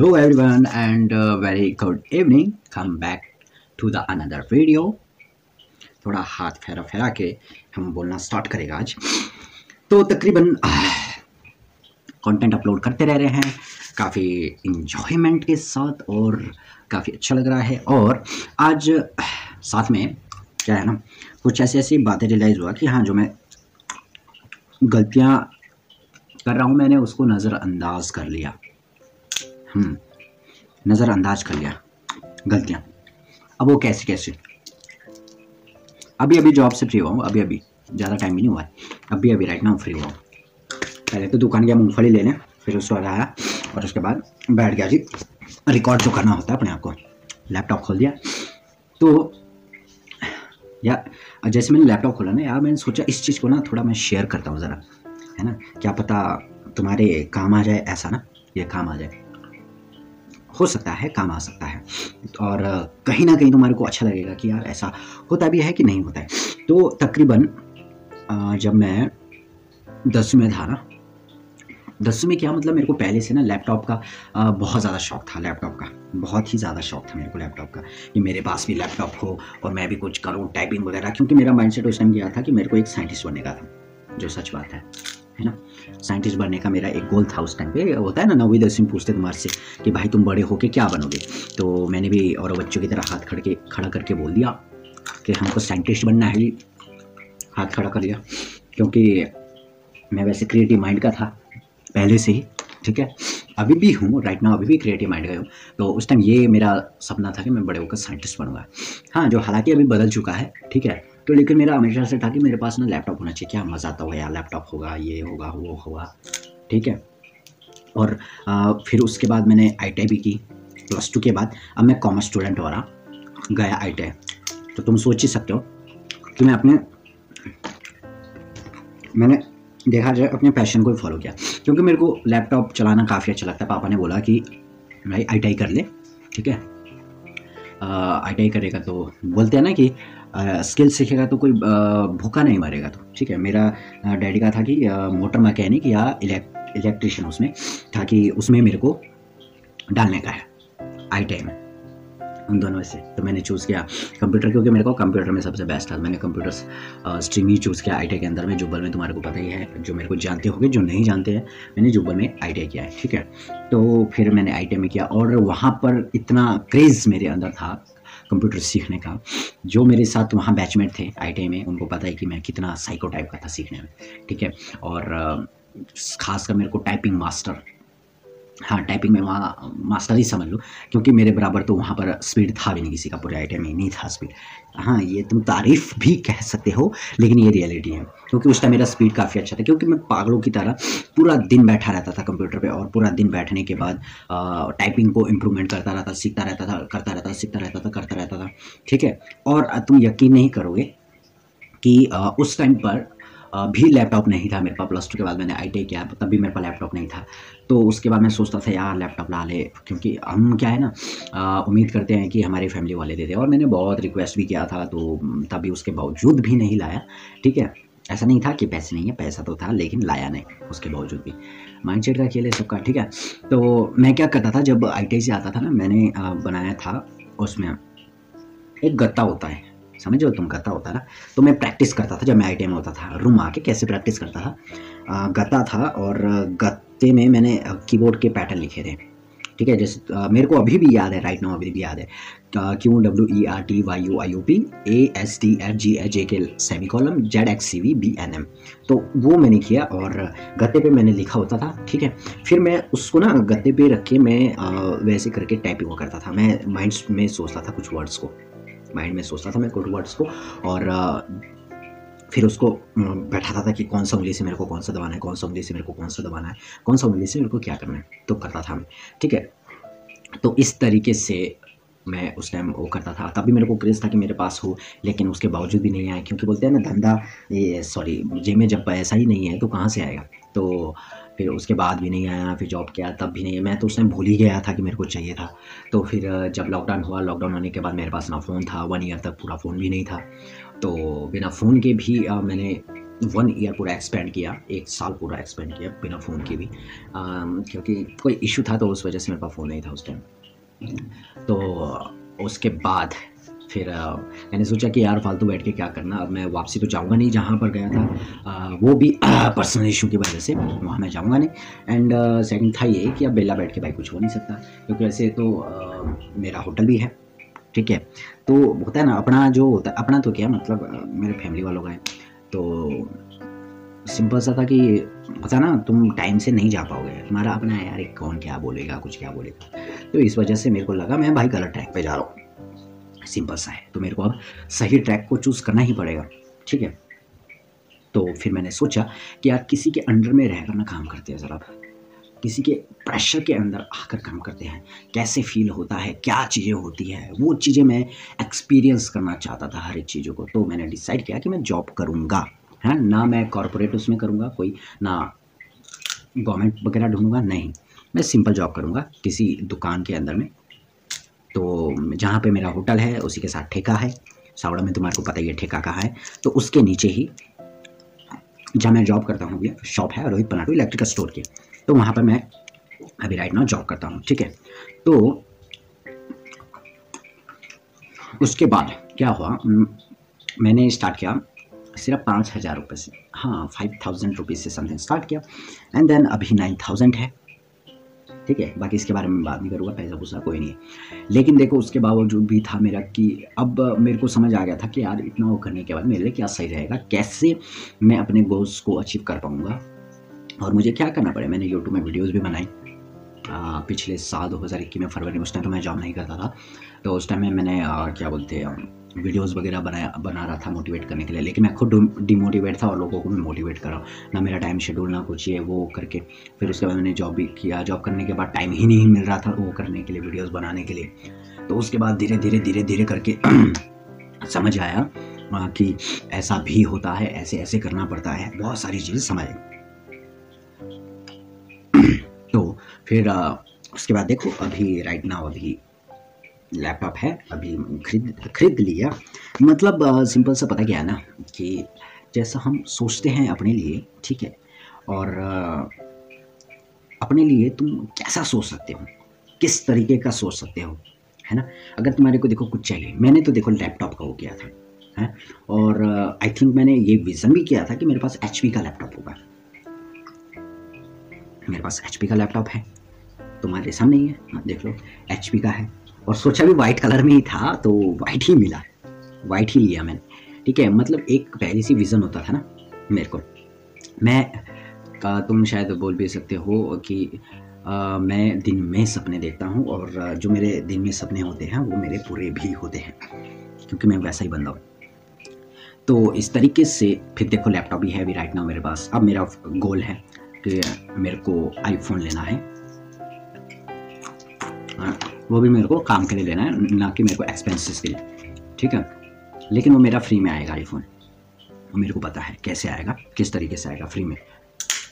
Hello everyone and uh, very good evening. Come back to the another video. थोड़ा हाथ फेरा फेरा के हम बोलना स्टार्ट करेगा आज तो तकरीबन कंटेंट अपलोड करते रह रहे हैं काफ़ी इंजॉयमेंट के साथ और काफ़ी अच्छा लग रहा है और आज साथ में क्या है ना कुछ ऐसी ऐसी बातें रियलाइज़ हुआ कि हाँ जो मैं गलतियाँ कर रहा हूँ मैंने उसको नज़रअंदाज कर लिया नज़रअंदाज कर लिया। गलतियाँ। अब वो कैसे कैसे? अभी अभी जॉब से फ्री हुआ हूँ अभी अभी ज़्यादा टाइम भी नहीं हुआ है। अभी अभी राइट ना फ्री हुआ हूँ। पहले तो दुकान गया, मूँगफली लेने फिर उसके बाद आया, और उसके बाद बैठ गया जी। रिकॉर्ड जो करना होता है अपने आप को। लैपटॉप खोल दिया। तो या जैसे मैंने लैपटॉप खोला ना यार मैंने सोचा इस चीज़ को ना थोड़ा मैं शेयर करता हूँ ज़रा। है ना? क्या पता तुम्हारे काम आ जाए, ऐसा ना? ये काम आ जाए। हो सकता है, काम आ सकता है। और कहीं ना कहीं तुम्हारे को अच्छा लगेगा कि यार ऐसा होता भी है कि नहीं होता है। तो तकरीबन जब मैं दसवीं में था ना दसवीं में क्या मतलब मेरे को पहले से ना लैपटॉप का बहुत ज़्यादा शौक था, लैपटॉप का। बहुत ही ज़्यादा शौक था मेरे को लैपटॉप का कि मेरे पास भी लैपटॉप हो और मैं भी कुछ करूँ, टाइपिंग वगैरह, क्योंकि मेरा माइंडसेट उस टाइम गया था कि मेरे को एक साइंटिस्ट बनने का था, जो सच बात है। है ना? साइंटिस्ट बनने का मेरा एक गोल था उस टाइम पे। होता है ना नौवीं दसवीं पूछते तुम्हारे से कि भाई तुम बड़े होके क्या बनोगे? तो मैंने भी और बच्चों की तरह हाथ खड़ के, खड़ा करके बोल दिया कि हमको साइंटिस्ट बनना है। हाथ खड़ा कर लिया, क्योंकि मैं वैसे क्रिएटिव माइंड का था, पहले से ही, ठीक है? अभी भी हूँ राइट नाउ अभी भी क्रिएटिव माइंड का हूँ तो उस टाइम ये मेरा सपना था कि मैं बड़े होकर साइंटिस्ट बनूँगा। हाँ जो हालाँकि अभी बदल चुका है, ठीक है? तो लेकिन मेरा हमेशा से था कि मेरे पास ना लैपटॉप होना चाहिए। क्या मज़ा आता होगा यार लैपटॉप होगा ये होगा वो होगा। ठीक है? और आ, फिर उसके बाद मैंने आई भी की प्लस टू के बाद। अब मैं कॉमर्स स्टूडेंट हो रहा गया आई तो तुम सोच ही सकते हो कि मैं अपने मैंने देखा जाए अपने पैशन को फॉलो किया। क्योंकि मेरे को लैपटॉप चलाना काफ़ी अच्छा लगता है। पापा ने बोला कि भाई आई कर ले ठीक है? आई करेगा तो बोलते हैं ना कि स्किल सीखेगा तो कोई भूखा नहीं मरेगा तो। ठीक है, मेरा डैडी का था कि मोटर मैकेनिक या इलेक्ट्रिशियन उसमें था कि उसमें मेरे को डालने का है आई टी में। उन दोनों से। तो मैंने चूज़ किया कंप्यूटर क्योंकि मेरे को कंप्यूटर में सबसे बेस्ट था। मैंने कंप्यूटर स्ट्रीम ही चूज़ किया आई के अंदर में। जुब्बल में तुम्हारे को पता ही है, जो मेरे को जानते होंगे, जो नहीं जानते हैं, मैंने जुब्बल में आई किया है। ठीक है तो फिर मैंने आई में किया और वहाँ पर इतना क्रेज़ मेरे अंदर था कंप्यूटर सीखने का। जो मेरे साथ वहाँ बैचमेट थे आई में, उनको पता है कि मैं कितना साइको टाइप का था सीखने में, ठीक है? और खासकर मेरे को टाइपिंग मास्टर हाँ टाइपिंग में वहाँ मास्टर ही समझ लो, क्योंकि मेरे बराबर तो वहाँ पर स्पीड था भी नहीं किसी का, पूरे आई में नहीं था स्पीड हाँ ये तुम तारीफ़ भी कह सकते हो, लेकिन ये रियलिटी है, क्योंकि उस टाइम मेरा स्पीड काफ़ी अच्छा था, क्योंकि मैं पागलों की तरह पूरा दिन बैठा रहता था कंप्यूटर पे, और पूरा दिन बैठने के बाद टाइपिंग को इम्प्रूवमेंट करता रहता, सीखता रहता था, करता रहता, सीखता रहता था, करता रहता था, ठीक है? और तुम यकीन नहीं करोगे कि उस टाइम पर भी लैपटॉप नहीं था मेरे पास प्लस टू के बाद मैंने आई किया, तब भी मेरे पास लैपटॉप नहीं था। तो उसके बाद मैं सोचता था, यार लैपटॉप ला ले। क्योंकि हम क्या है ना उम्मीद करते हैं कि हमारे फैमिली वाले दे दे। और मैंने बहुत रिक्वेस्ट भी किया था तो तभी उसके बावजूद भी नहीं लाया। ठीक है? ऐसा नहीं था कि पैसे नहीं है, पैसा तो था, लेकिन लाया नहीं उसके बावजूद भी। माइंड सेट का खेल है सबका, ठीक है? तो मैं क्या करता था, जब आईटीआई से आता था ना, मैंने बनाया था, उसमें एक गत्ता होता है। समझो तुम गत्ता होता ना? तो मैं प्रैक्टिस करता था जब मैं आई में होता था। रूम आके कैसे प्रैक्टिस करता था? गत्ता था और गत्ते में मैंने कीबोर्ड के पैटर्न लिखे थे। ठीक है, जैसे मेरे को अभी भी याद है राइट नाउ अभी भी याद है। Q W E R T Y U I U P A S T F G H A K semicolon Z X C V B N M तो वो मैंने किया और गत्ते पे मैंने लिखा होता था। ठीक है, फिर मैं उसको ना गत्ते पे रख के मैं वैसे करके टाइपिंग करता था। मैं माइंड में सोचता था कुछ वर्ड्स को। माइंड में सोचता था मैं गुड वर्ड्स को और फिर उसको बैठाता था कि कौन सा उंगली से मेरे को कौन सा दबाना है, कौन सा उंगली से मेरे को कौन सा दबाना है, कौन सा उंगली से मेरे को क्या करना है तो करता था मैं, ठीक है? तो इस तरीके से मैं उस टाइम वो करता था। तभी मेरे को क्रेज़ था कि मेरे पास हो, लेकिन उसके बावजूद भी नहीं आया, क्योंकि बोलते हैं ना, धंधा, ये सॉरी जे में जब पैसा ही नहीं है तो कहाँ से आएगा? तो फिर उसके बाद भी नहीं आया फिर जॉब किया तब भी नहीं मैं तो उस टाइम भूल ही गया था कि मेरे को चाहिए था। तो फिर जब लॉकडाउन हुआ लॉकडाउन होने के बाद मेरे पास ना फ़ोन था वन ईयर तक पूरा फ़ोन भी नहीं था। तो बिना फ़ोन के भी मैंने वन ईयर पूरा एक्सपेंड किया एक साल पूरा एक्सपेंड किया बिना फ़ोन के भी। आ, क्योंकि कोई इशू था तो उस वजह से मेरे पास फ़ोन नहीं था उस टाइम तो उसके बाद फिर मैंने सोचा कि यार फालतू बैठ के क्या करना अब मैं वापसी तो जाऊँगा नहीं जहाँ पर गया था। आ, वो भी पर्सनल इशू की वजह से वहाँ मैं जाऊँगा नहीं। एंड सेकंड था ये कि अब बेला बैठ के भाई कुछ हो नहीं सकता क्योंकि वैसे तो आ, मेरा होटल भी है ठीक है। तो होता है ना अपना जो होता है अपना तो क्या मतलब मेरे फैमिली वालों का है। तो सिंपल सा था कि होता ना तुम टाइम से नहीं जा पाओगे। तुम्हारा अपना है यार कौन क्या बोलेगा कुछ क्या बोलेगा। तो इस वजह से मेरे को लगा मैं भाई गलत ट्रैक पे जा रहा हूँ। सिंपल सा है। तो मेरे को अब सही ट्रैक को चूज़ करना ही पड़ेगा, ठीक है? तो फिर मैंने सोचा कि यार किसी के अंडर में रहकर ना काम करते हैं ज़रा। किसी के प्रेशर के अंदर आकर काम करते हैं। कैसे फील होता है, क्या चीज़ें होती है, वो चीज़ें मैं एक्सपीरियंस करना चाहता था हर एक चीज़ों को। तो मैंने डिसाइड किया कि मैं जॉब करूँगा, है? ना मैं कॉरपोरेट उसमें करूँगा, कोई ना गवर्नमेंट वगैरह ढूंढूँगा, नहीं। मैं सिंपल जॉब करूँगा किसी दुकान के अंदर में। तो जहाँ पे मेरा होटल है, उसी के साथ ठेका है। सावड़ा में तुम्हारे को पता ही है ठेका कहाँ है। तो उसके नीचे ही जहाँ मैं जॉब करता हूँ शॉप है, रोहित पनाटू इलेक्ट्रिकल स्टोर की। तो वहाँ पर मैं अभी राइट नाउ जॉब करता हूँ, ठीक है? तो उसके बाद क्या हुआ? मैंने स्टार्ट किया सिर्फ़ पाँच हज़ार रुपये से। हाँ फाइव थाउज़ेंड रुपीज़ से समथिंग स्टार्ट किया। एंड देन अभी नाइन थाउज़ेंड है। ठीक है? बाकी इसके बारे में बात नहीं करूँगा, पैसा गुस्सा कोई नहीं लेकिन देखो, उसके बावजूद भी था मेरा कि अब मेरे को समझ आ गया था कि यार इतना वो करने के बाद मेरे लिए क्या सही रहेगा, कैसे मैं अपने गोल्स को अचीव कर पाऊँगा। और मुझे क्या करना पड़ेगा? मैंने यूट्यूब में वीडियोज़ भी बनाई। पिछले साल दो हज़ार इक्कीस में फरवरी में उस टाइम तो मैं जॉब नहीं करता था। तो उस टाइम में मैंने क्या बोलते हैं वीडियोस वगैरह बनाया, बना रहा था मोटिवेट करने के लिए। लेकिन मैं खुद डिमोटिवेट था और लोगों को भी मोटिवेट कर। रहा हूँ ना मेरा टाइम शेड्यूल ना कुछ, ये, वो करके। फिर उसके बाद मैंने जॉब भी किया। जॉब करने के बाद टाइम ही नहीं मिल रहा था वो करने के लिए वीडियोज़ बनाने के लिए। तो उसके बाद धीरे धीरे धीरे धीरे करके समझ आया कि ऐसा भी होता है, ऐसे ऐसे करना पड़ता है। बहुत सारी चीज़ें समझ तो फिर उसके बाद देखो, अभी राइट नाउ अभी लैपटॉप है, अभी खरीद खरीद लिया। मतलब सिंपल सा पता क्या है ना, कि जैसा हम सोचते हैं अपने लिए, ठीक है, और अपने लिए तुम कैसा सोच सकते हो? किस तरीके का सोच सकते हो? है ना? अगर तुम्हारे को देखो कुछ चाहिए, मैंने तो देखो लैपटॉप का वो किया था, है? और आई थिंक मैंने ये विज़न भी किया था कि मेरे पास एचपी का लैपटॉप होगा। मेरे पास एचपी का लैपटॉप है। तुम्हारे सामने ही है। हाँ, देख लो एचपी का है। और सोचा भी वाइट कलर में ही था तो वाइट ही मिला। वाइट ही लिया मैंने। ठीक है मतलब एक पहले सी विज़न होता था ना मेरे को। मैं का तुम शायद बोल भी सकते हो कि आ, मैं दिन में सपने देखता हूँ और जो मेरे दिन में सपने होते हैं वो मेरे पूरे भी होते हैं क्योंकि मैं वैसा ही बंदा हूँ। तो इस तरीके से फिर देखो लैपटॉप भी है अभी राइट नाउ मेरे पास। अब मेरा गोल है कि मेरे को आईफोन लेना है। हाँ, वो भी मेरे को काम के लिए लेना है ना कि मेरे को एक्सपेंसेस के लिए। ठीक है? लेकिन वो मेरा फ्री में आएगा आईफोन मेरे को पता है कैसे आएगा किस तरीके से आएगा फ्री में।